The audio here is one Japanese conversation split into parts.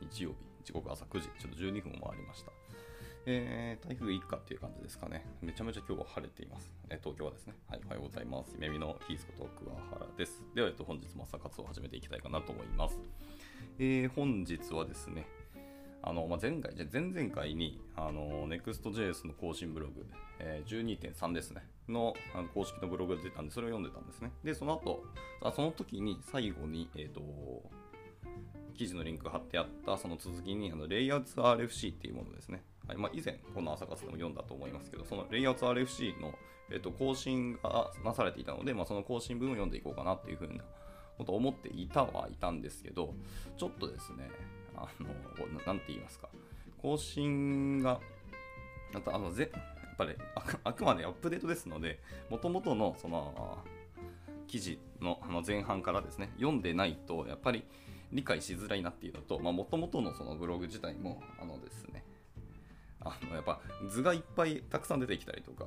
日曜日、時刻朝9時、ちょっと12分を回りました。えー、台風一過っていう感じですかね。めちゃめちゃ今日は晴れています。えー東京はですね。はい、おはようございます。夢見のキースこと桑原です。では、えっと、本日も朝活を始めていきたいかなと思います。えー、本日はですね、あの、まあ、前回、じゃ前々回に、あの、Next.js の更新ブログ、えー12.3ですね、のあの公式のブログが出たんで、それを読んでたんですね。で、その後、あその時に最後に、えっ、と、記事のリンク貼ってあったその続きにあのレイアウト RFC っていうものですね。はいまあ、以前、この朝活でも読んだと思いますけど、そのレイアウト RFC の、えっと更新がなされていたので、まあ、その更新文を読んでいこうかなっていうふうなことを思っていたはいたんですけど、ちょっとですね、あのなんて言いますか、更新が、あとあのぜやっぱりあくあくまでアップデートですので、もともとのその記事のあの前半からですね、読んでないと、やっぱり理解しづらいなっていうのと、もともとのそのブログ自体も、あのですね、あのやっぱ図がいっぱいたくさん出てきたりとか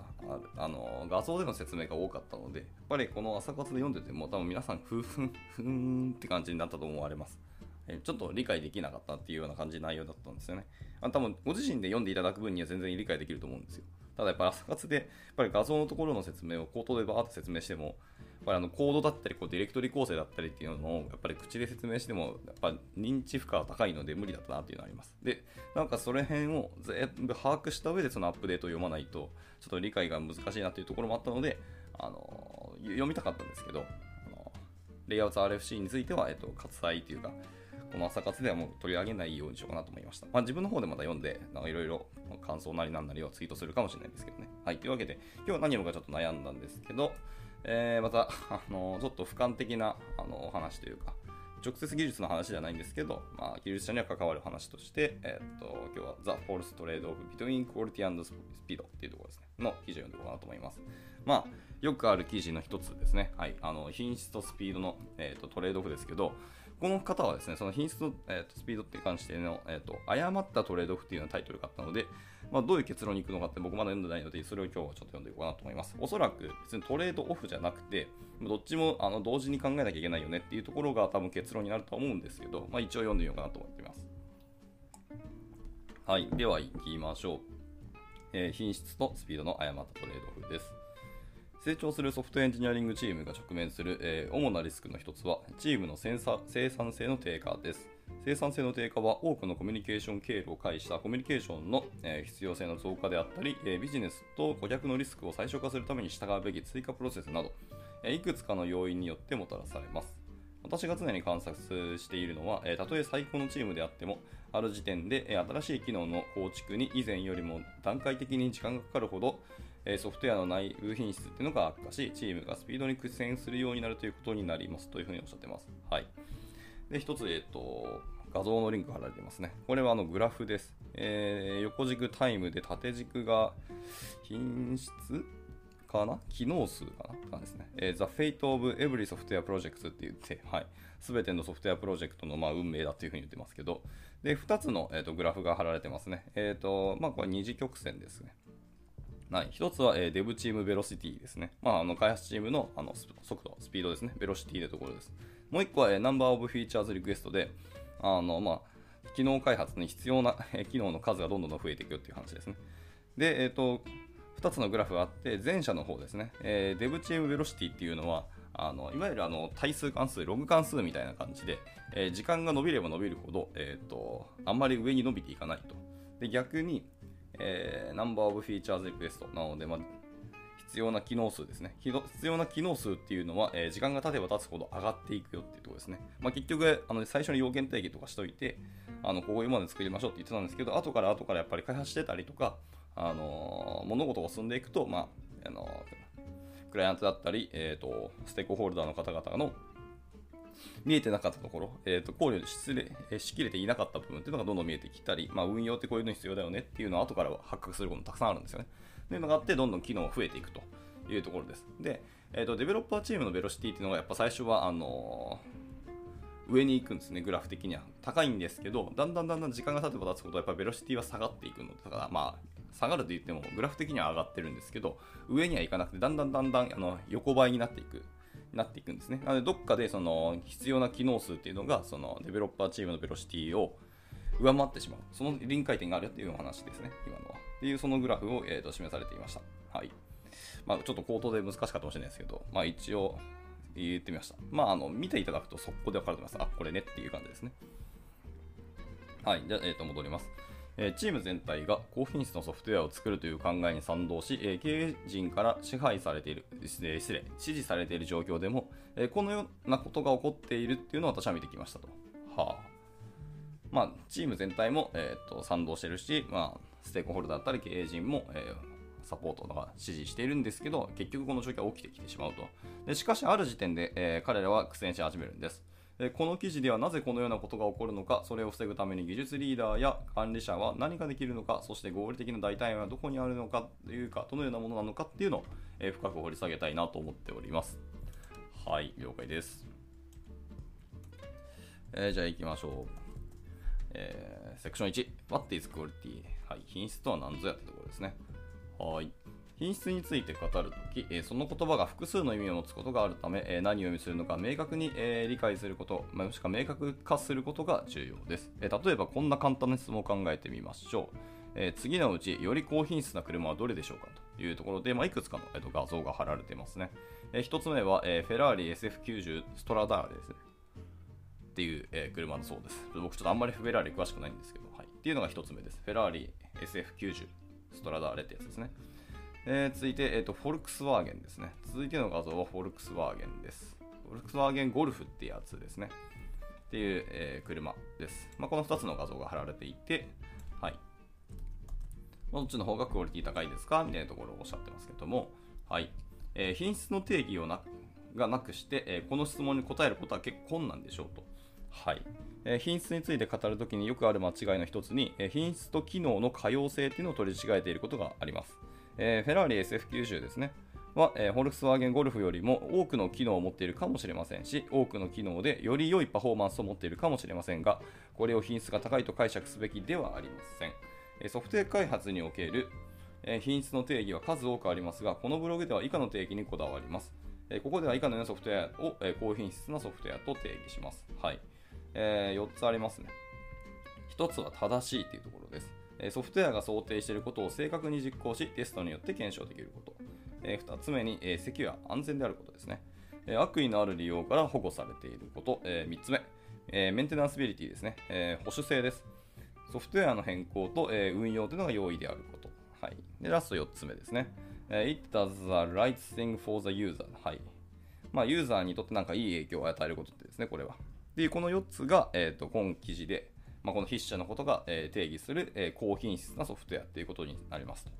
ああの画像での説明が多かったのでやっぱりこの朝活で読んでても多分皆さんふーふんふんって感じになったと思われます。えちょっと理解できなかったっていうような感じの内容だったんですよね。あ多分ご自身で読んでいただく分には全然理解できると思うんですよ。ただやっぱ朝活でやっぱり画像のところの説明を口頭でバーって説明してもぱりあのコードだったりこうディレクトリ構成だったりっていうのをやっぱり口で説明してもやっぱ認知負荷は高いので無理だったなっていうのがありますでなんかそれ辺を全部把握した上でそのアップデートを読まないとちょっと理解が難しいなっていうところもあったのであの読みたかったんですけどあのレイアウト RFC については、えっと、割愛というかこの朝活ではもう取り上げないようにしようかなと思いました。まあ、自分の方でまた読んで、なんかいろいろ感想なりなんなりをツイートするかもしれないですけどね。はい。というわけで、今日は何をかちょっと悩んだんですけど、えーまた、あのちょっと俯瞰的なあのお話というか、直接技術の話じゃないんですけど、まあ、技術者には関わる話として、えーっと今日は The False Trade of Between Quality and Speed っていうところですね、の記事を読んでいこうかなと思います。まあ、よくある記事の一つですね。はい。あの、品質とスピードの、えーっとトレードオフですけど、この方はですね、その品質と,、えーとスピードって関しての、えーと、誤ったトレードオフっていうようなタイトルがあったので、まあ、どういう結論に行くのかって僕まだ読んでないので、それを今日はちょっと読んでいこうかなと思います。おそらく別にトレードオフじゃなくて、どっちもあの同時に考えなきゃいけないよねっていうところが多分結論になると思うんですけど、まあ、一応読んでみようかなと思っています。はい。では行きましょう。えー品質とスピードの誤ったトレードオフです。成長するソフトエンジニアリングチームが直面する、えー主なリスクの一つは、チームの生産生産性の低下です。生産性の低下は多くのコミュニケーション経路を介したコミュニケーションの、必要性の増加であったり、ビジネスと顧客のリスクを最小化するために従うべき追加プロセスなど、いくつかの要因によってもたらされます。私が常に観察しているのは、たとえ最高のチームであっても、ある時点で、新しい機能の構築に以前よりも段階的に時間がかかるほど、ソフトウェアの内部品質っていうのが悪化し、チームがスピードに苦戦するようになるということになりますというふうにおっしゃってます。はい。で、一つ、えっ、と、画像のリンク貼られてますね。これはあのグラフです。えー横軸タイムで縦軸が品質かな？機能数かな？って感じですね。えー The Fate of Every Software Project って言って、はい。すべてのソフトウェアプロジェクトのまあ運命だというふうに言ってますけど、で、2つの、えー、とグラフが貼られてますね。えっ、と、まあこれ二次曲線ですね。はい、一つは、えー、デブチームベロシティですね。まあ、あの開発チームのあの速度、スピードですね。 Velocity というところです。もう一個は、えー、 Number of Features Request で、あの、まあ、機能開発に必要な、えー機能の数がどんどん増えていくよっていう話ですね。で、えっ、と、2つのグラフがあって、前者の方ですね。えー Dev Team Velocity っていうのは、あのいわゆるあの対数関数、ログ関数みたいな感じで、えー時間が伸びれば伸びるほど、えー、とあんまり上に伸びていかないと。で逆に、えー、 Number of Features Request なので、まあ、必要な機能数ですね。必要な機能数っていうのは、えー時間が経てば経つほど上がっていくよっていうところですね。まあ、結局あの、最初に要件定義とかしといて、あのこういうもので作りましょうって言ってたんですけど、後から後からやっぱり開発してたりとか、あのー物事が進んでいくと、まああのークライアントだったり、えー、とステークホルダーの方々の見えてなかったところ、えー、と考慮しれしきれていなかった部分っていうのがどんどん見えてきたり、まあ、運用ってこういうの必要だよねっていうのは後から発覚することもたくさんあるんですよね。というのがあって、どんどん機能が増えていくというところです。で、えー、とデベロッパーチームのベロシティっていうのがやっぱ最初はあのー上に行くんですね、グラフ的には。高いんですけど、だんだんだんだん時間が経てば経つほど、やっぱりベロシティは下がっていくの、だからまあ、下がると言っても、グラフ的には上がってるんですけど、上には行かなくて、だんだんだんだんあの横ばいになっていく。なっていくんですね。なので、どっかでその必要な機能数っていうのが、そのデベロッパーチームのベロシティを、上回ってしまう。その臨界点があるっていうお話ですね、今のは。っていうそのグラフを、えー、と示されていました。はい。まあ、ちょっと口頭で難しかったかもしれないですけど、まあ一応言ってみました。まあ、あの、見ていただくと速攻でわかると思います。あ、これねっていう感じですね。はい。じゃあ、え、ー、と、戻ります。えチーム全体が高品質のソフトウェアを作るという考えに賛同し、え経営陣から支配されている、失礼、指示されている状況でも、えこのようなことが起こっているっていうのを私は見てきましたと。はあ。まあ、チーム全体も、えーと、賛同してるし、まあ、ステークホルダーだったり経営陣も、えー、サポートとか支持しているんですけど、結局この状況は起きてきてしまうと。でしかし、ある時点で、えー、彼らは苦戦し始めるんです。この記事ではなぜこのようなことが起こるのか、それを防ぐために技術リーダーや管理者は何ができるのか、そして合理的な代替案はどこにあるのかというか、どのようなものなのかっていうのを、え深く掘り下げたいなと思っております。はい、了解です。えー、じゃあ行きましょう。えー、セクション1、What is quality? はい、品質とは何ぞやってところですね。はい。品質について語るとき、えその言葉が複数の意味を持つことがあるため、え何を意味するのか明確に、え理解すること、まもしくは明確化することが重要です。え例えばこんな簡単な質問を考えてみましょう。え次のうち、より高品質な車はどれでしょうか？というところで、まあ、いくつかの、えー、と画像が貼られていますね。え1つ目は、えフェラーリ SF90 ストラダーレです。っていう、え車だそうです。僕ちょっとあんまりフェラーリ詳しくないんですけど、はい。っていうのが1つ目です。フェラーリ SF90 ストラダーレってやつですね。えー、続いて、えーと、フォルクスワーゲンですね。続いての画像はフォルクスワーゲンです。フォルクスワーゲンゴルフってやつですね。っていう、えー、車です。まあ、この2つの画像が貼られていて、はい。どっちの方がクオリティ高いですか？みたいなところをおっしゃってますけども、はい。えー、品質の定義をながなくして、えー、この質問に答えることは結構困難でしょうと。はい。えー、品質について語るときによくある間違いの一つに、えー、品質と機能の可用性っていうのを取り違えていることがあります。えー、フェラーリ SF90 ですね。は、えー、フォルクスワーゲンゴルフよりも多くの機能を持っているかもしれませんし、多くの機能でより良いパフォーマンスを持っているかもしれませんが、これを品質が高いと解釈すべきではありません。えソフトウェア開発における、え品質の定義は数多くありますが、このブログでは以下の定義にこだわります。えここでは以下のようなソフトウェアを、え高品質なソフトウェアと定義します。はい。えー、4つありますね。1つは正しいというところです。ソフトウェアが想定していることを正確に実行し、テストによって検証できること。2つ目に、セキュア、安全であることですね。悪意のある利用から保護されていること。3つ目、メンテナンスビリティですね。保守性です。ソフトウェアの変更と運用というのが容易であること。はい、でラスト4つ目ですね。It does the right thing for the user. はい。まあ、ユーザーにとってなんかいい影響を与えることですね、これは。で、この4つが、えーと、今記事でまあ、この筆者のことが、え定義する、え高品質なソフトウェアということになりますと。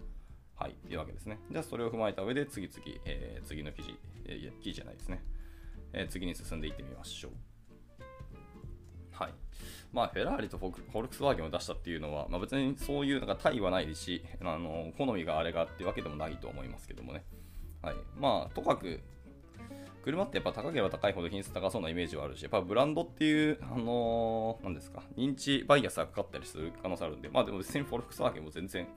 はい、いうわけですね。じゃあ、それを踏まえた上で、次々、えー、次の記事、えー、記事じゃないですね、え、次に進んでいってみましょう。はい。まあ、フェラーリとフォルクスワーゲンを出したっていうのは、まあ、別にそういうなんか他意はないし、あの好みがあれがあってわけでもないと思いますけどもね。はい。まあ、とかく、車ってやっぱ高ければ高いほど品質高そうなイメージはあるし、やっぱブランドっていう、あのー、ですか、認知バイアスがかかったりする可能性あるんで、まあでも別にフォルクスワーゲンも全然、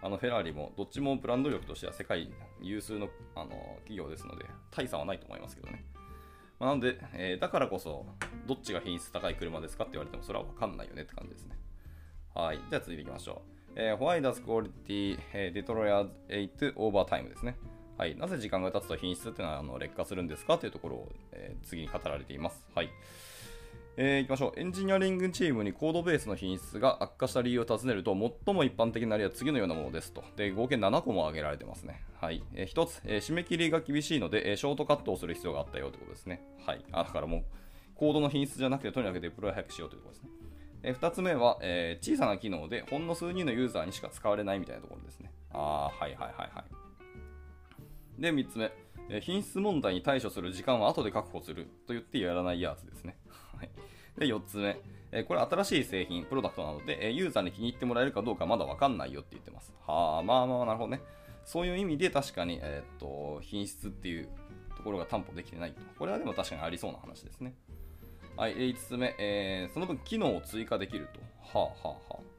あのフェラーリもどっちもブランド力としては世界有数の、あの、企業ですので、大差はないと思いますけどね。まあ、なので、えー、だからこそ、どっちが品質高い車ですかって言われても、それは分かんないよねって感じですね。はい。じゃあ続いていきましょう。えー、Why does quality、え deteriorate over time ですね。はい、なぜ時間が経つと品質っていうのはあの劣化するんですか？というところを、えー、次に語られています。はい。えー、いきましょう。エンジニアリングチームにコードベースの品質が悪化した理由を尋ねると、最も一般的な例は次のようなものですと。で、合計7個も挙げられてますね。はい。えー、1つ、えー、締め切りが厳しいので、え、ショートカットをする必要があったよということですね。はい。あだからもう、コードの品質じゃなくて、とにかくデプロイ早くしようというところですね。え、2つ目は、え、小さな機能でほんの数人のユーザーにしか使われないみたいなところですね。あー、はいはいはいはい。で、3つ目、え品質問題に対処する時間は後で確保すると言ってやらないやつですね。はい、で、4つ目、えこれ新しい製品、プロダクトなので、えユーザーに気に入ってもらえるかどうかまだわかんないよって言ってます。はあ、まあまあ、なるほどね。そういう意味で確かに、えー、っと、品質っていうところが担保できてないと。これはでも確かにありそうな話ですね。はい、5つ目、えー、その分機能を追加できると。はあはあはあ。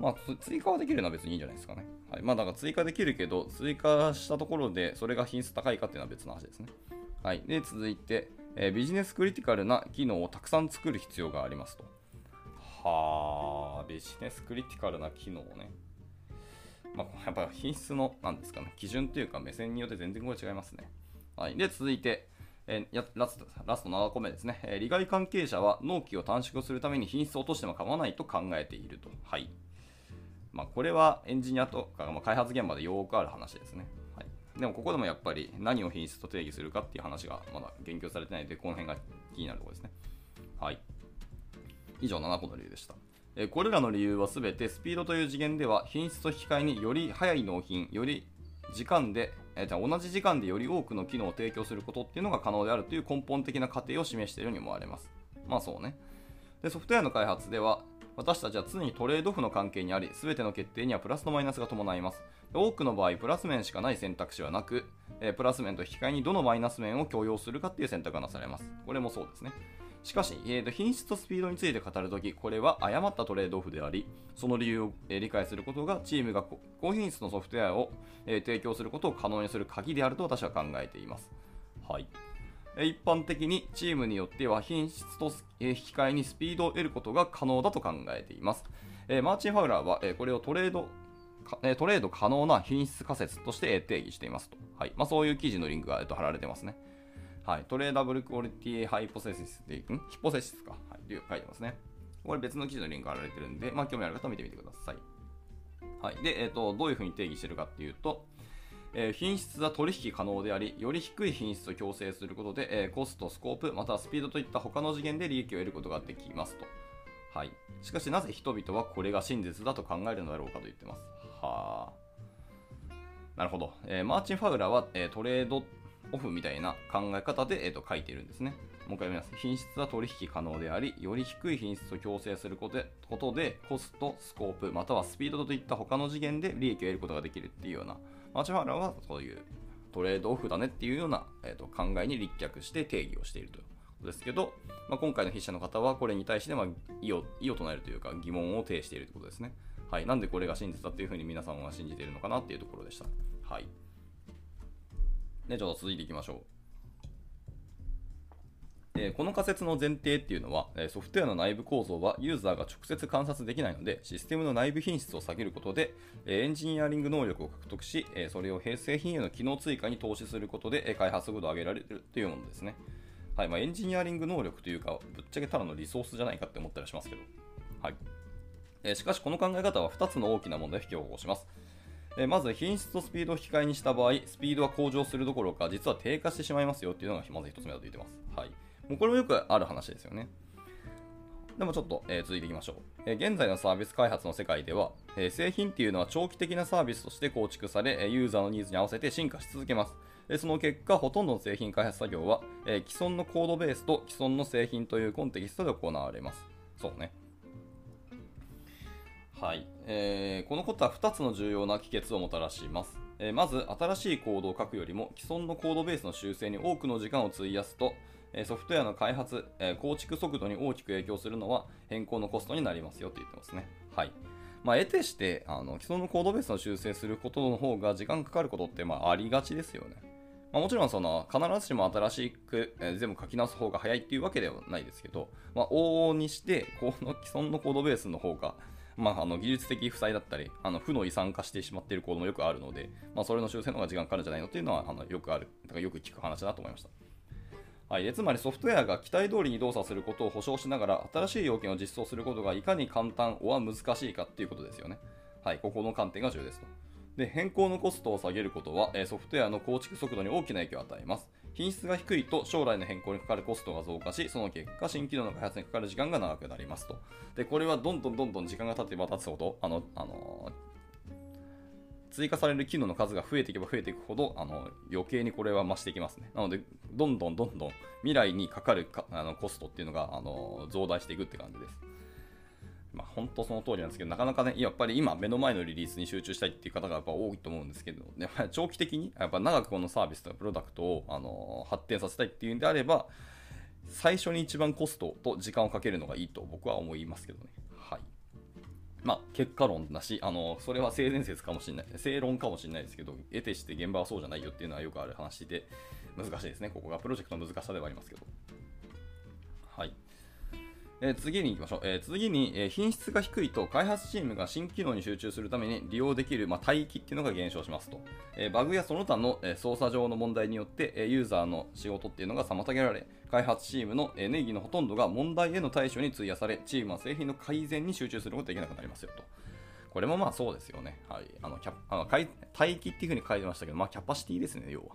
まあ、追加はできるのは別にいいんじゃないですかね。はい。まあ、だから追加できるけど、追加したところでそれが品質高いかっていうのは別の話ですね。はい。で、続いて、えー、ビジネスクリティカルな機能をたくさん作る必要がありますと。はあ、ビジネスクリティカルな機能ね。まあ、やっぱ品質の、なんですかね、基準というか目線によって全然これ違いますね。はい。で、続いて、えー、ラストラスト7個目ですね、えー、利害関係者は納期を短縮するために品質を落としても構わないと考えていると。はい。まあ、これはエンジニアとか、ま、開発現場でよくある話ですね。はい、でもここでもやっぱり何を品質と定義するかっていう話がまだ言及されてないので、この辺が気になるところですね。はい。以上7個の理由でした。えこれらの理由はすべてスピードという次元では品質と引き換えにより早い納品、より時間で、え、じゃ同じ時間でより多くの機能を提供することっていうのが可能であるという根本的な過程を示しているように思われます。まあそうね。でソフトウェアの開発では私たちは常にトレードオフの関係にあり、全ての決定にはプラスとマイナスが伴います。多くの場合、プラス面しかない選択肢はなく、えプラス面と引き換えにどのマイナス面を許容するかっていう選択がなされます。これもそうですね。しかし、えー、と品質とスピードについて語るとき、これは誤ったトレードオフであり、その理由を、え、理解することがチームが高品質のソフトウェアを、え、提供することを可能にする鍵であると私は考えています。はい。一般的にチームによっては品質と引き換えにスピードを得ることが可能だと考えています。マーチン・ファウラーはこれをトレードトレード可能な品質仮説として定義していますと。はいまあ、そういう記事のリンクが貼られてますね。はい、トレーダブルクオリティハイポセシスで、ん？ヒポセシスか、はいう、書いてますね。これ別の記事のリンク貼られてるんで、まあ、興味ある方は見てみてください。はい。で、えっ、ー、と、どういうふうに定義してるかっていうと、えー、品質は取引可能であり、より低い品質を強制することで、えー、コスト、スコープ、またはスピードといった他の次元で利益を得ることができますと。はい。しかし、なぜ人々はこれが真実だと考えるのだろうかと言ってます。はあ。なるほど。えー、マーチン・ファウラーは、えトレードオフみたいな考え方で、えー、と書いているんですね。もう一回読みます。品質は取引可能であり、より低い品質を強制することで、コスト、スコープ、またはスピードといった他の次元で利益を得ることができるっていうような、マチュハラはそういうトレードオフだねっていうような、えー、と考えに立脚して定義をしているということですけど、まあ、今回の筆者の方はこれに対して、まあ、異を異を唱えるというか疑問を呈しているということですね。はい。なんでこれが真実だというふうに皆さんは信じているのかなっていうところでした。はい。で、ちょっと続いていきましょう。えこの仮説の前提っていうのは、えソフトウェアの内部構造はユーザーが直接観察できないので、システムの内部品質を下げることで、えエンジニアリング能力を獲得し、えそれを製品への機能追加に投資することで、え開発速度を上げられるというものですね。はいまあ、エンジニアリング能力というか、ぶっちゃけただのリソースじゃないかって思ったりしますけど。はいえしかし、この考え方は2つの大きな問題を引き起こします。えまず品質とスピードを引き換えにした場合、スピードは向上するどころか、実は低下してしまいますよっていうのがまず1つ目だと言ってます。はい。もうこれもよくある話ですよね。でもちょっと、えー、続いていきましょう、えー、現在のサービス開発の世界では、えー、製品っていうのは長期的なサービスとして構築され、ユーザーのニーズに合わせて進化し続けます。えその結果、ほとんどの製品開発作業は、え既存のコードベースと既存の製品というコンテキストで行われます。そうね。はい、えー、このことは2つの重要な帰結をもたらします、え、まず新しいコードを書くよりも既存のコードベースの修正に多くの時間を費やすと、ソフトウェアの開発、構築速度に大きく影響するのは変更のコストになりますよと言ってますね。はい。まあ、得てして、あの既存のコードベースの修正することの方が時間かかることって、まあ、ありがちですよね。まあ、もちろんその必ずしも新しく、え、全部書き直す方が早いっていうわけではないですけど、まあ、往々にしてこの既存のコードベースの方がまあ、あの技術的負債だったり、あの負の遺産化してしまっているコードもよくあるので、まあ、それの修正の方が時間かかるんじゃないのっていうのはあのよくある、だからよく聞く話だと思いました。はい、つまりソフトウェアが期待通りに動作することを保証しながら新しい要件を実装することがいかに簡単は難しいかっていうことですよね。はい、ここの観点が重要ですと。で、変更のコストを下げることは、ソフトウェアの構築速度に大きな影響を与えます。品質が低いと将来の変更にかかるコストが増加し、その結果、新機能の開発にかかる時間が長くなりますと。で、これはどんどんどんどん時間が経てば経つほど、あの、あの追加される機能の数が増えていけば増えていくほど、あの余計にこれは増していきますね。なので、どんどんどんどん未来にかかるかあのコストっていうのがあの増大していくって感じです。まあ、本当その通りなんですけど、なかなかね、やっぱり今、目の前のリリースに集中したいっていう方がやっぱ多いと思うんですけど、やっぱり長期的に、やっぱ長くこのサービスとかプロダクトを、あの発展させたいっていうんであれば、最初に一番コストと時間をかけるのがいいと僕は思いますけどね。まあ、結果論だし、あの、それは性善説かもしれない、正論かもしれないですけど、得てして現場はそうじゃないよっていうのはよくある話で、難しいですね。ここがプロジェクトの難しさではありますけど。はい。えー、次に行きましょう。えー、次に、えー、品質が低いと開発チームが新機能に集中するために利用できる、まあ、帯域っていうのが減少しますと。えバグやその他の、え操作上の問題によって、えユーザーの仕事っていうのが妨げられ、開発チームの、えネルギーのほとんどが問題への対処に費やされ、チームは製品の改善に集中することができなくなりますよと。これもまあそうですよね。はい。あの、キャあの帯域っていうふうに書いてましたけど、まあキャパシティですね、要は。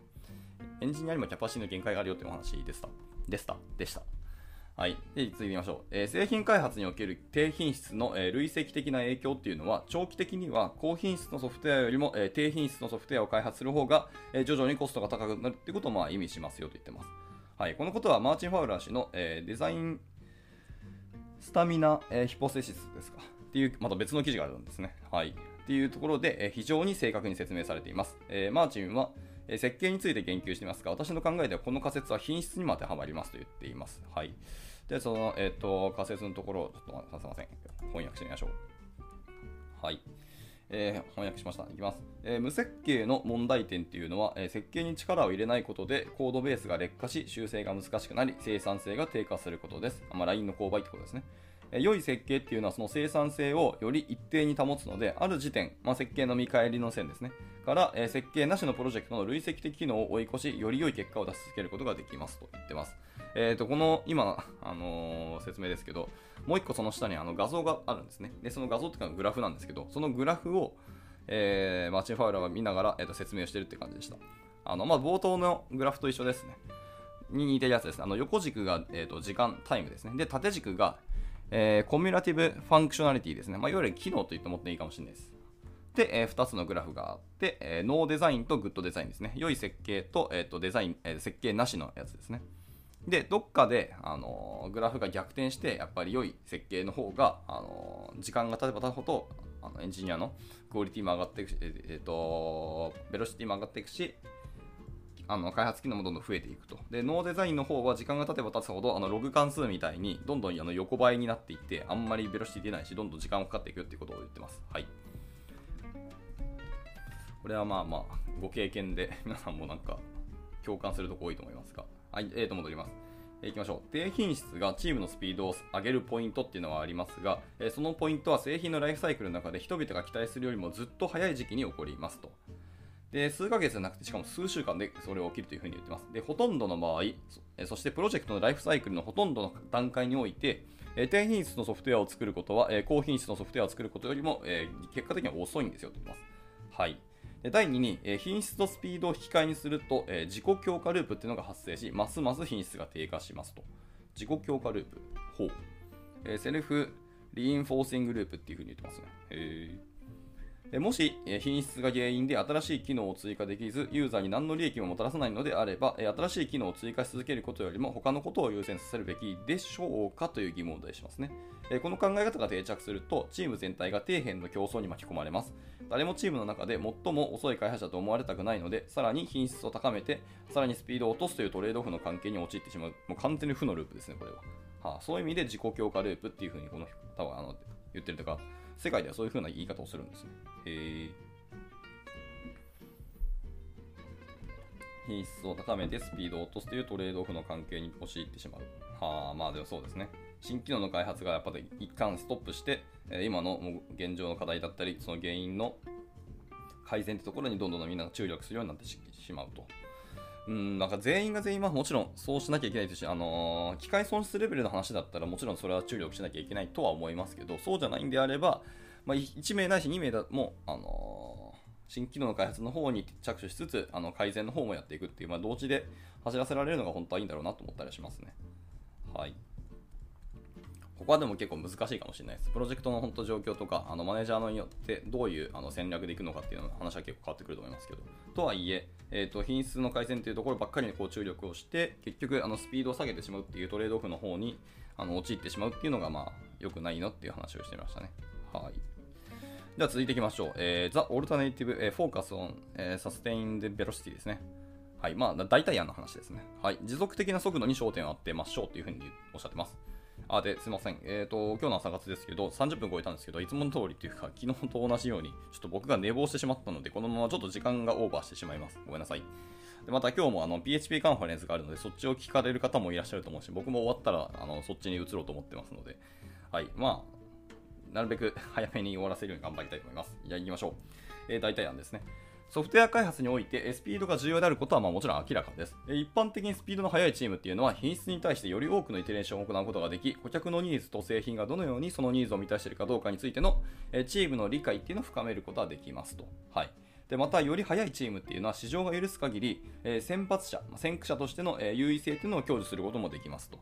エンジニアにもキャパシティの限界があるよっていうお話でした。でした。でした。はい。で、続いてみましょう。えー、製品開発における低品質の、えー、累積的な影響っていうのは、長期的には高品質のソフトウェアよりも、えー、低品質のソフトウェアを開発する方が、えー、徐々にコストが高くなるっていうことをまあ意味しますよと言ってます。はい。このことはマーチン・ファウラー氏の、えー、デザインスタミナ、えー、ヒポセシスですか？っていう、また別の記事があるんですね。はい。っていうところで、えー、非常に正確に説明されています。え、マーチンは、え設計について言及していますが、私の考えではこの仮説は品質にも当てはまりますと言っています。はい。で、その、えっ、と、仮説のところを、ちょっとすみません。翻訳してみましょう。はい。えー、翻訳しました。いきます、えー、無設計の問題点っていうのは、えー、設計に力を入れないことでコードベースが劣化し修正が難しくなり生産性が低下することです。まあ、LINE の購買ってことですね。え良い設計っていうのはその生産性をより一定に保つので、ある時点、まあ、設計の見返りの線ですね、から、え設計なしのプロジェクトの累積的機能を追い越し、より良い結果を出し続けることができますと言ってます。えー、とこの今、あのー、説明ですけど、もう一個その下にあの画像があるんですね。で、その画像っていうのはグラフなんですけど、そのグラフを、えー、マーチン・ファウラーが見ながら、えー、と説明をしてるって感じでした。あのまあ、冒頭のグラフと一緒ですね。に似てるやつです。あの横軸が、えー、と時間、タイムですね。で、縦軸が、えー、 cumulative functionality ですね。まあ、いわゆる機能と言ってもっていいかもしれないです。で、えー、2つのグラフがあって、えー、ノーデザインとグッドデザインですね。良い設計と,、えー、とデザイン、えー、設計なしのやつですね。で、どっかで、あのー、グラフが逆転して、やっぱり良い設計の方が、あのー、時間が経てば経つほど、あのエンジニアのクオリティも上がっていくし、えっ、ー、と、ベロシティも上がっていくし、あの開発機能もどんどん増えていくと。で、ノーデザインの方は時間が経てば経つほど、あのログ関数みたいにどんどんあの横ばいになっていって、あんまりベロシティ出ないし、どんどん時間がかかっていくっていうことを言ってます。はい。これはまあまあ、ご経験で皆さんもなんか共感するとこ多いと思いますが。はい、えーと戻ります。いきましょう。低品質がチームのスピードを上げるポイントっていうのはありますが、え、そのポイントは製品のライフサイクルの中で人々が期待するよりもずっと早い時期に起こりますと。で、数ヶ月じゃなくて、しかも数週間でそれが起きるというふうに言ってます。で、ほとんどの場合、そしてプロジェクトのライフサイクルのほとんどの段階において、え低品質のソフトウェアを作ることは、え高品質のソフトウェアを作ることよりも、え結果的には遅いんですよと言ってます。はい。で第2に、え品質とスピードを引き換えにすると、え自己強化ループっていうのが発生し、ますます品質が低下しますと。自己強化ループ。ほう。え self-reinforcing loop っていうふうに言ってますね。へー。もし品質が原因で新しい機能を追加できず、ユーザーに何の利益ももたらさないのであれば、新しい機能を追加し続けることよりも他のことを優先させるべきでしょうかという疑問を呈しますね。この考え方が定着すると、チーム全体が底辺の競争に巻き込まれます。誰もチームの中で最も遅い開発者と思われたくないので、さらに品質を高めて、さらにスピードを落とすというトレードオフの関係に陥ってしまう。もう完全に負のループですね、これは。はあ、そういう意味で自己強化ループっていうふうにこの人はあの言ってるとか、世界ではそういうふうな言い方をするんですね。へ。品質を高めてスピードを落とすというトレードオフの関係に陥ってしまう。はあ、まあでもそうですね。新機能の開発がやっぱり一貫ストップして、今の現状の課題だったり、その原因の改善ってところにどんどんみんなが注力するようになってしまうと。うん、なんか全員が全員はもちろんそうしなきゃいけないですし、あのー、機械損失レベルの話だったらもちろんそれは注力しなきゃいけないとは思いますけど、そうじゃないんであれば、まあ、1名ないし2名だも、あのー新機能の開発の方に着手しつつ、あの改善の方もやっていくっていう、まあ、同時で走らせられるのが本当はいいんだろうなと思ったりしますね。はい。ここはでも結構難しいかもしれないです。プロジェクトの本当状況とか、あのマネージャーによってどういうあの戦略でいくのかっていうの話は結構変わってくると思いますけど。とはいえ、えーと、品質の改善というところばっかりにこう注力をして、結局あのスピードを下げてしまうっていうトレードオフの方にあの陥ってしまうっていうのがまあ良くないのっていう話をしてましたね。はい。では続いていきましょう。えー、The Alternative、えー、Focus on、えー、Sustained Velocity ですね。はい。まあ、大体案の話ですね。はい。持続的な速度に焦点を当てましょうというふうにおっしゃってます。あ、で、すいません。えっ、ー、と、今日の朝活ですけど、30分超えたんですけど、いつもの通りっていうか、昨日と同じように、ちょっと僕が寝坊してしまったので、このままちょっと時間がオーバーしてしまいます。ごめんなさい。でまた今日もあの PHP カンファレンスがあるので、そっちを聞かれる方もいらっしゃると思うし、僕も終わったらあのそっちに移ろうと思ってますので、はい、まあ、なるべく早めに終わらせるように頑張りたいと思います。じゃあ行きましょう。えー、大体案ですね。ソフトウェア開発においてスピードが重要であることはまあもちろん明らかです。一般的にスピードの速いチームっていうのは品質に対してより多くのイテレーションを行うことができ、顧客のニーズと製品がどのようにそのニーズを満たしているかどうかについてのチームの理解っていうのを深めることができますと。はい。でまた、より速いチームっていうのは市場が許す限り、えー、先発者、先駆者としての、え、優位性っていうのを享受することもできますと。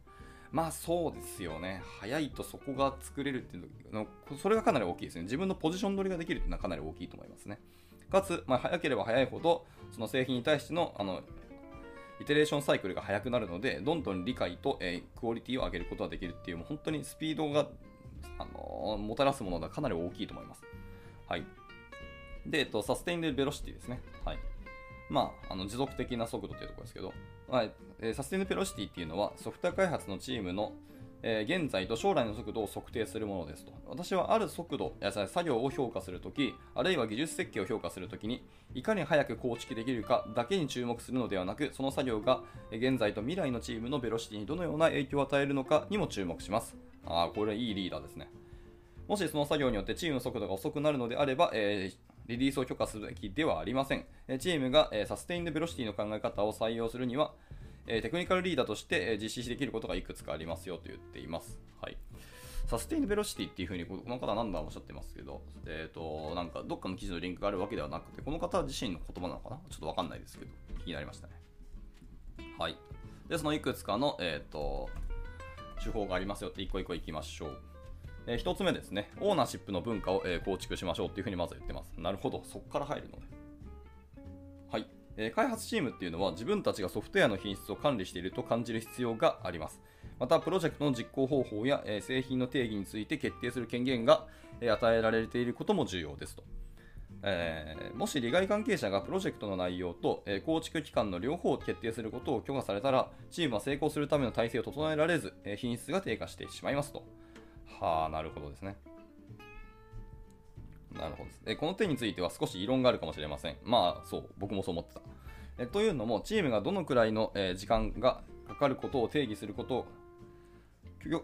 まあそうですよね。速いとそこが作れるっていうの、それがかなり大きいですね。自分のポジション取りができるっていうのはかなり大きいと思いますね。かつ、まあ、早ければ早いほど、その製品に対しての、あの、イテレーションサイクルが速くなるので、どんどん理解と、えー、クオリティを上げることができるっていう、もう本当にスピードが、あのー、もたらすものがかなり大きいと思います。はい。で、えっと、サステインデルベロシティですね。はい。まあ、あの持続的な速度というところですけど、はい、えー、サステインデルベロシティっていうのは、ソフトウェア開発のチームの、えー、現在と将来の速度を測定するものですと。私はある速度、や作業を評価するとき、あるいは技術設計を評価するときに、いかに早く構築できるかだけに注目するのではなく、その作業が現在と未来のチームのベロシティにどのような影響を与えるのかにも注目します。ああ、これいいリーダーですね。もしその作業によってチームの速度が遅くなるのであれば、えー、リリースを許可すべきではありません。チームが、サステインドベロシティの考え方を採用するには、テクニカルリーダーとして、実施できることがいくつかありますよと言っています。はい。サステインドベロシティっていうふうに、この方何度もおっしゃってますけど、え、ー、と、なんかどっかの記事のリンクがあるわけではなくて、この方自身の言葉なのかな？ちょっとわかんないですけど、気になりましたね。はい。で、そのいくつかの、えっ、ー、と、手法がありますよって一個一個いきましょう。えー、1つ目ですね、オーナーシップの文化を、えー、構築しましょうっていうふうにまず言ってます。なるほど、そこから入るのね。はい。えー、開発チームっていうのは自分たちがソフトウェアの品質を管理していると感じる必要があります。また、プロジェクトの実行方法や、え、製品の定義について決定する権限が、え、与えられていることも重要ですと。えー、もし利害関係者がプロジェクトの内容と、えー、構築期間の両方を決定することを許可されたら、チームは成功するための体制を整えられず、えー、品質が低下してしまいますと。はあ、なるほどですね。なるほどです。えこの点については少し異論があるかもしれません。まあ、そう、僕もそう思ってた。えというのも、チームがどのくらいの、え時間がかかることを定義すること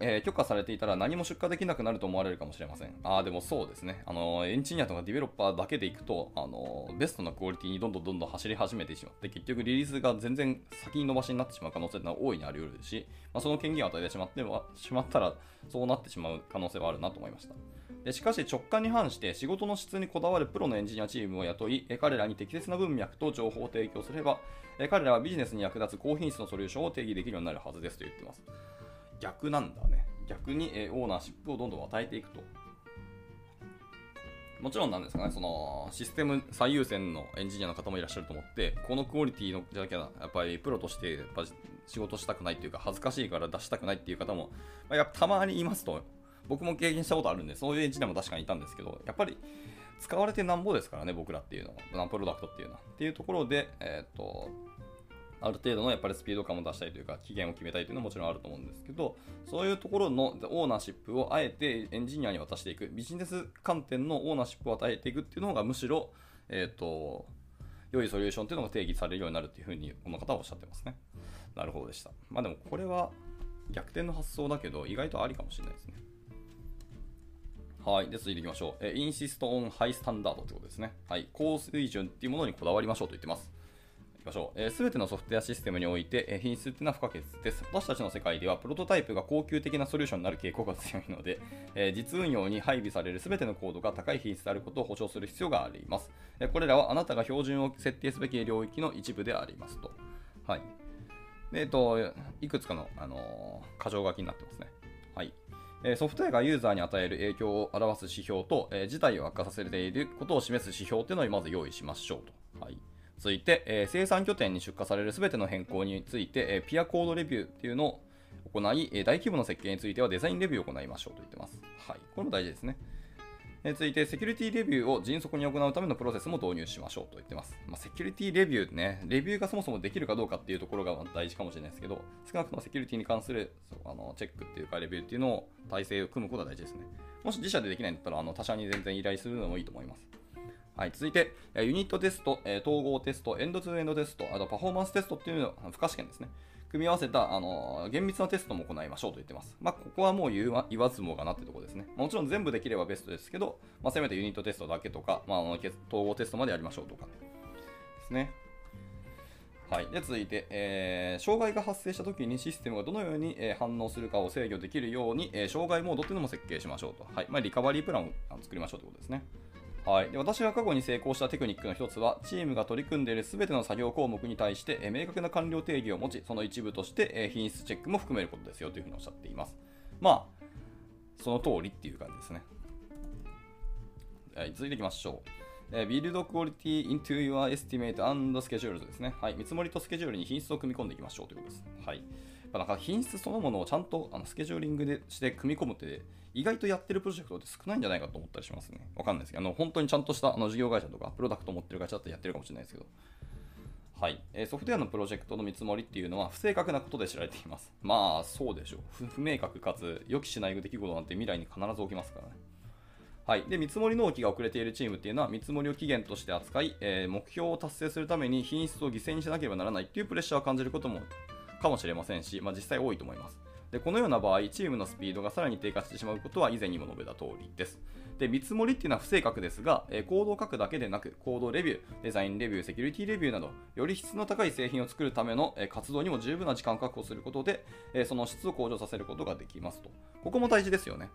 えー、許可されていたら何も出荷できなくなると思われるかもしれません。ああ、でもそうですね。あの、エンジニアとかディベロッパーだけでいくと、あの、ベストなクオリティにどんどんどんどん走り始めてしまって、結局リリースが全然先に伸ばしになってしまう可能性は大いにあり得るし、まあ、その権限を与えてしまっては しまったら、そうなってしまう可能性はあるなと思いました。でしかし直感に反して仕事の質にこだわるプロのエンジニアチームを雇い、彼らに適切な文脈と情報を提供すれば、彼らはビジネスに役立つ高品質のソリューションを定義できるようになるはずですと言っています。逆なんだね。逆に、えオーナーシップをどんどん与えていくと。もちろんなんですかね、そのシステム最優先のエンジニアの方もいらっしゃると思って、このクオリティのじゃなきゃ、やっぱりプロとしてやっぱ仕事したくないっていうか、恥ずかしいから出したくないっていう方も、まあ、やたまにいますと、僕も経験したことあるんで、そういうエンジニアも確かにいたんですけど、やっぱり使われてなんぼですからね、僕らっていうのは、プロダクトっていうのは。っていうところで、えっ、と、ある程度のやっぱりスピード感を出したいというか、期限を決めたいというのはもちろんあると思うんですけど、そういうところのオーナーシップをあえてエンジニアに渡していく、ビジネス観点のオーナーシップを与えていくっていうのがむしろ、えっ、ー、と、良いソリューションっていうのが定義されるようになるっていうふうに、この方はおっしゃってますね。なるほどでした。まあでもこれは逆転の発想だけど、意外とありかもしれないですね。はい。で、続いていきましょう。え、インシストオンハイスタンダードってことですね。はい。高水準っていうものにこだわりましょうと言ってます。ましょう。す、べ、てのソフトウェアシステムにおいて、え、品質っていうのは不可欠です。私たちの世界では、プロトタイプが高級的なソリューションになる傾向が強いので、え、実運用に配備されるすべてのコードが高い品質であることを保証する必要があります。え、これらはあなたが標準を設定すべき領域の一部でありますと。はい。でえっと、いくつかの、あのー、箇条書きになってますね。はい。ソフトウェアがユーザーに与える影響を表す指標と、え、事態を悪化させていることを示す指標というのをまず用意しましょうと。はい。続いて、えー、生産拠点に出荷されるすべての変更について、えー、ピアコードレビューっていうのを行い、えー、大規模な設計についてはデザインレビューを行いましょうと言ってます。はい。これも大事ですね。え続いて、セキュリティレビューを迅速に行うためのプロセスも導入しましょうと言ってます。まあ、セキュリティレビューね、レビューがそもそもできるかどうかっていうところが大事かもしれないですけど、少なくともセキュリティに関するあのチェックっていうか、レビューっていうのを体制を組むことが大事ですね。もし自社でできないんだったら、あの他社に全然依頼するのもいいと思います。はい、続いて、ユニットテスト、統合テスト、エンドツーエンドテスト、あとパフォーマンステストっていうのは、不可試験ですね。組み合わせた、あの厳密なテストも行いましょうと言ってます。まあ、ここはもう言わずもがなってところですね。もちろん全部できればベストですけど、まあ、せめてユニットテストだけとか、まあ、統合テストまでやりましょうとかですね。はい、で続いて、えー、障害が発生したときにシステムがどのように、えー、反応するかを制御できるように、えー、障害モードというのも設計しましょうと、はいまあ、リカバリープランを作りましょうということですね。はい、で私が過去に成功したテクニックの1つは、チームが取り組んでいる全ての作業項目に対して、え明確な完了定義を持ち、その一部として、え品質チェックも含めることですよというふうにおっしゃっています。まあ、その通りっていう感じですね。はい、続いていきましょう。えー、Build Quality into your estimate and schedule ですね。はい。見積もりとスケジュールに品質を組み込んでいきましょうということです。はい。なんか品質そのものをちゃんとあのスケジューリングでして組み込むって意外とやってるプロジェクトって少ないんじゃないかと思ったりしますね。わかんないですけど、あの本当にちゃんとしたあの事業会社とかプロダクト持ってる会社だったらやってるかもしれないですけど。はい、えー、ソフトウェアのプロジェクトの見積もりっていうのは不正確なことで知られています。まあそうでしょう。不明確かつ予期しない出来事なんて未来に必ず起きますからね。はい、で見積もり納期が遅れているチームっていうのは見積もりを期限として扱い、えー、目標を達成するために品質を犠牲にしなければならないっていうプレッシャーを感じることもかもしれませんし、まあ、実際多いと思います。でこのような場合、チームのスピードがさらに低下してしまうことは以前にも述べた通りです。で見積もりっていうのは不正確ですが、えー、コードを書くだけでなく、コードレビュー、デザインレビュー、セキュリティレビューなど、より質の高い製品を作るための、えー、活動にも十分な時間を確保することで、えー、その質を向上させることができますと。ここも大事ですよね。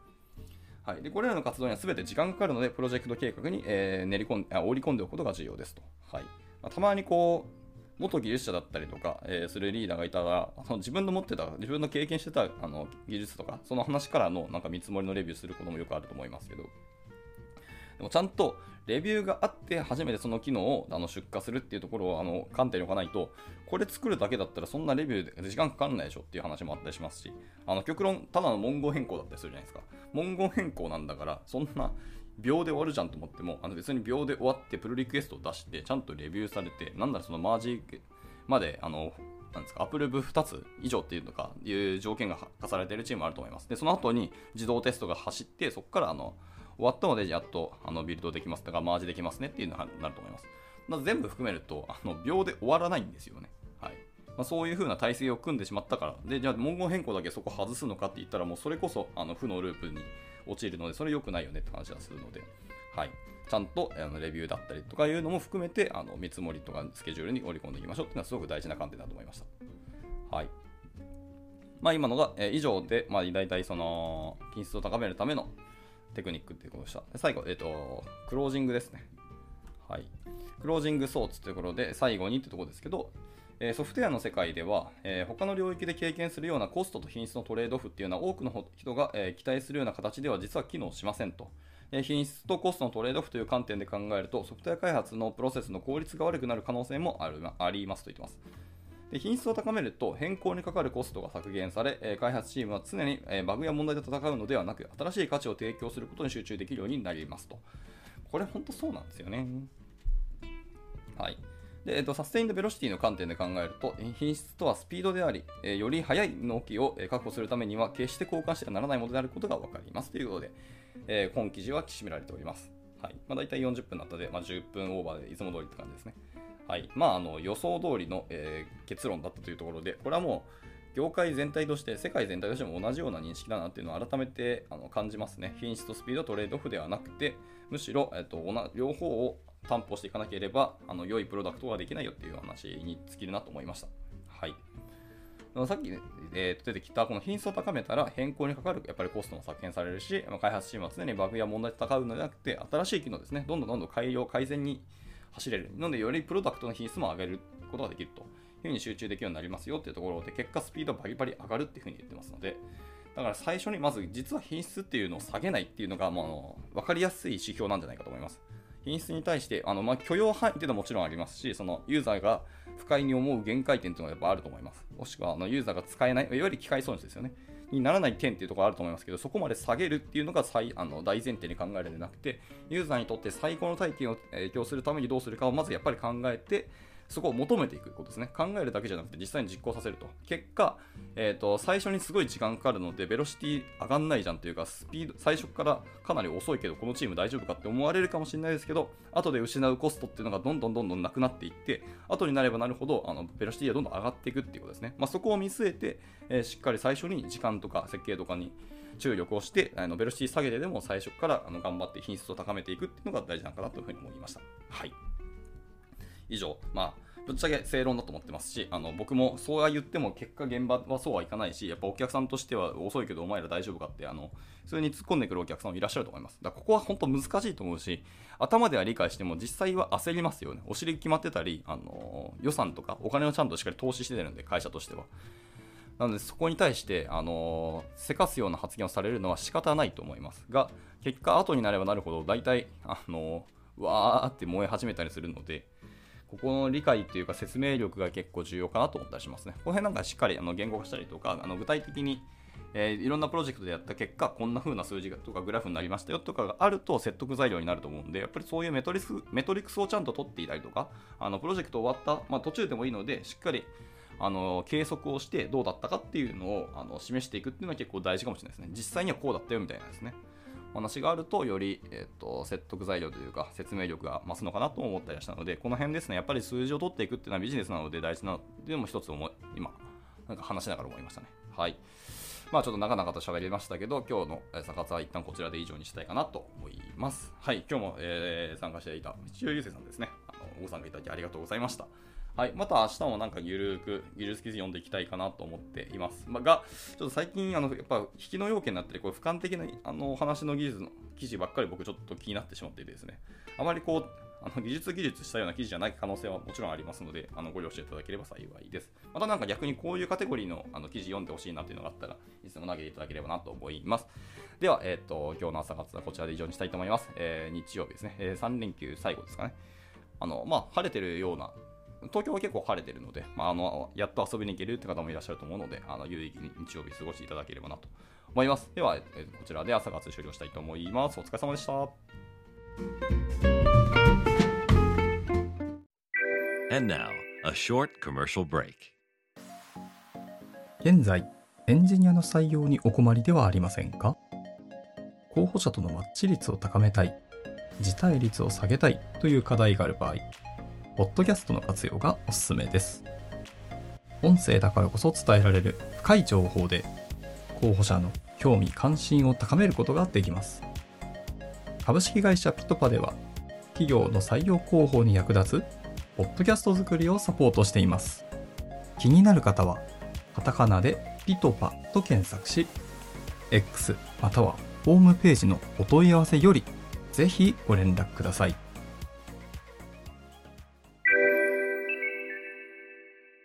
はい、でこれらの活動には全て時間がかかるので、プロジェクト計画に、えー、練り込んあ織り込んでおくことが重要ですと。はい。まあ、たまにこう元技術者だったりとか、えー、するリーダーがいたら、その自分の持ってた、自分の経験してたあの技術とか、その話からのなんか見積もりのレビューすることもよくあると思いますけど、でもちゃんとレビューがあって初めてその機能をあの出荷するっていうところをあの観点に置かないと、これ作るだけだったらそんなレビューで時間かかんないでしょっていう話もあったりしますし、あの極論、ただの文言変更だったりするじゃないですか。文言変更なんだから、そんな秒で終わるじゃんと思っても、あの別に秒で終わってプルリクエストを出して、ちゃんとレビューされて、なんならそのマージまで、あの、なんですか、アプルブ2つ以上っていうのか、いう条件が課されているチームもあると思います。で、その後に自動テストが走って、そこからあの終わったので、やっとあのビルドできますとか、マージできますねっていうのになると思います。まず全部含めると、あの秒で終わらないんですよね。はい。まあ、そういう風な体制を組んでしまったから、で、じゃあ文言変更だけそこ外すのかって言ったら、もうそれこそあの負のループに陥るので、それ良くないよねって話はするので、はい。ちゃんとあのレビューだったりとかいうのも含めて、あの見積もりとかスケジュールに織り込んでいきましょうっていうのはすごく大事な観点だと思いました。はい。まあ今のが、えー、以上で、まあ大体その品質を高めるためのテクニックっていうことでした。最後、えっ、ー、と、クロージングですね。はい。クロージングソーツというところで最後にってところですけど、えソフトウェアの世界では、えー、他の領域で経験するようなコストと品質のトレードオフっていうのは多くの人が、え、期待するような形では実は機能しませんと。品質とコストのトレードオフという観点で考えると、ソフトウェア開発のプロセスの効率が悪くなる可能性もあるありますと言ってます。で品質を高めると変更にかかるコストが削減され、え開発チームは常にえバグや問題で戦うのではなく、新しい価値を提供することに集中できるようになりますと。これ本当そうなんですよね。はい。で、えっと、サステインドベロシティの観点で考えると、品質とはスピードであり、えより速い納期を確保するためには、決して交換してはならないものであることが分かりますということで、えー、今記事は締められております。はいまあ、大体40分だったので、まあ、10分オーバーでいつも通りって感じですね。はいまあ、あの予想通りの、えー、結論だったというところで、これはもう業界全体として、世界全体としても同じような認識だなっていうのを改めてあの感じますね。品質とスピードトレードオフではなくて、むしろ、えっと、両方を担保していかなければあの良いプロダクトができないよっていう話に尽きるなと思いました。はいさっき、えー、出てきたこの品質を高めたら変更にかかるやっぱりコストも削減されるし、開発チームは常にバグや問題と戦うのではなくて、新しい機能ですね、どんどんどんどん改良、改善に走れる。なので、よりプロダクトの品質も上げることができるというふうに集中できるようになりますよっていうところで、結果スピードバリバリ上がるっていうふうに言ってますので、だから最初にまず実は品質っていうのを下げないっていうのが、もう分かりやすい指標なんじゃないかと思います。品質に対して、あのまあ、許容範囲っていうのはもちろんありますし、そのユーザーが不快に思う限界点っていうのがやっぱあると思います。もしくはあのユーザーが使えない、いわゆる機械損失ですよね。にならない点っていうところあると思いますけど、そこまで下げるっていうのが最あの大前提に考えられなくて、ユーザーにとって最高の体験を提供するためにどうするかをまずやっぱり考えて、そこを求めていくことですね。考えるだけじゃなくて実際に実行させると。結果、えっ、ー、と、最初にすごい時間かかるので、ベロシティ上がんないじゃんというか、スピード、最初からかなり遅いけど、このチーム大丈夫かって思われるかもしれないですけど、後で失うコストっていうのがどんどんどんどんなくなっていって、後になればなるほど、あの、ベロシティがどんどん上がっていくっていうことですね。まあ、そこを見据えて、えー、しっかり最初に時間とか設計とかに注力をして、あのベロシティ下げてでも最初からあの頑張って品質を高めていくっていうのが大事なのかなというふうに思いました。はい。以上、まあ、ぶっちゃけ正論だと思ってますし、あの僕もそうは言っても結果現場はそうはいかないし、やっぱお客さんとしては遅いけどお前ら大丈夫かって、あの普通に突っ込んでくるお客さんもいらっしゃると思います。だここは本当難しいと思うし、頭では理解しても実際は焦りますよね。お尻決まってたり、あの予算とかお金をちゃんとしっかり投資してるんで、会社としては。なのでそこに対して、あのせかすような発言をされるのは仕方ないと思いますが、結果後になればなるほど大体、あのわーって燃え始めたりするので、ここの理解というか説明力が結構重要かなと思ったりしますね。この辺なんかしっかりあの言語化したりとか、あの具体的に、えー、いろんなプロジェクトでやった結果、こんな風な数字とかグラフになりましたよとかがあると説得材料になると思うんで、やっぱりそういうメトリクスメトリクスをちゃんと取っていたりとか、あのプロジェクト終わった、まあ、途中でもいいので、しっかりあの計測をしてどうだったかっていうのをあの示していくっていうのは結構大事かもしれないですね。実際にはこうだったよみたいなですね。話があるとより、えーと、説得材料というか説明力が増すのかなと思ったりしたのでこの辺ですねやっぱり数字を取っていくっていうのはビジネスなので大事なのでも一つ思い今なんか話しながら思いましたね。はい。まあちょっと長々と喋りましたけど今日のサカツは一旦こちらで以上にしたいかなと思います。はい。今日も、えー、参加していた一応ゆうせいさんですね。あのご参加いただきありがとうございました。はい、また明日もなんかゆるく技術記事読んでいきたいかなと思っています。まあ、が、ちょっと最近、あの、やっぱ引きの要件になったり、こう、俯瞰的な、あの、話の技術の記事ばっかり僕ちょっと気になってしまっていてですね、あまりこう、あの技術技術したような記事じゃない可能性はもちろんありますので、あのご了承いただければ幸いです。またなんか逆にこういうカテゴリーのあの記事読んでほしいなというのがあったらいつでも投げていただければなと思います。では、えっ、ー、と、今日の朝活はこちらで以上にしたいと思います。えー、日曜日ですね、えー、3連休最後ですかね。あの、まあ、晴れてるような東京は結構晴れてるので、まあ、あのやっと遊びに行けるって方もいらっしゃると思うので、あの有意義に日曜日過ごしていただければなと思います。では、えこちらで朝活終了したいと思います。お疲れ様でした。Now, 現在、エンジニアの採用にお困りではありませんか？候補者とのマッチ率を高めたい、辞退率を下げたいという課題がある場合、ポッドキャストの活用がおすすめです。音声だからこそ伝えられる深い情報で、候補者の興味関心を高めることができます。株式会社ピトパでは、企業の採用広報に役立つ、ポッドキャスト作りをサポートしています。気になる方は、カタカナでピトパと検索し、X またはホームページのお問い合わせより、ぜひご連絡ください。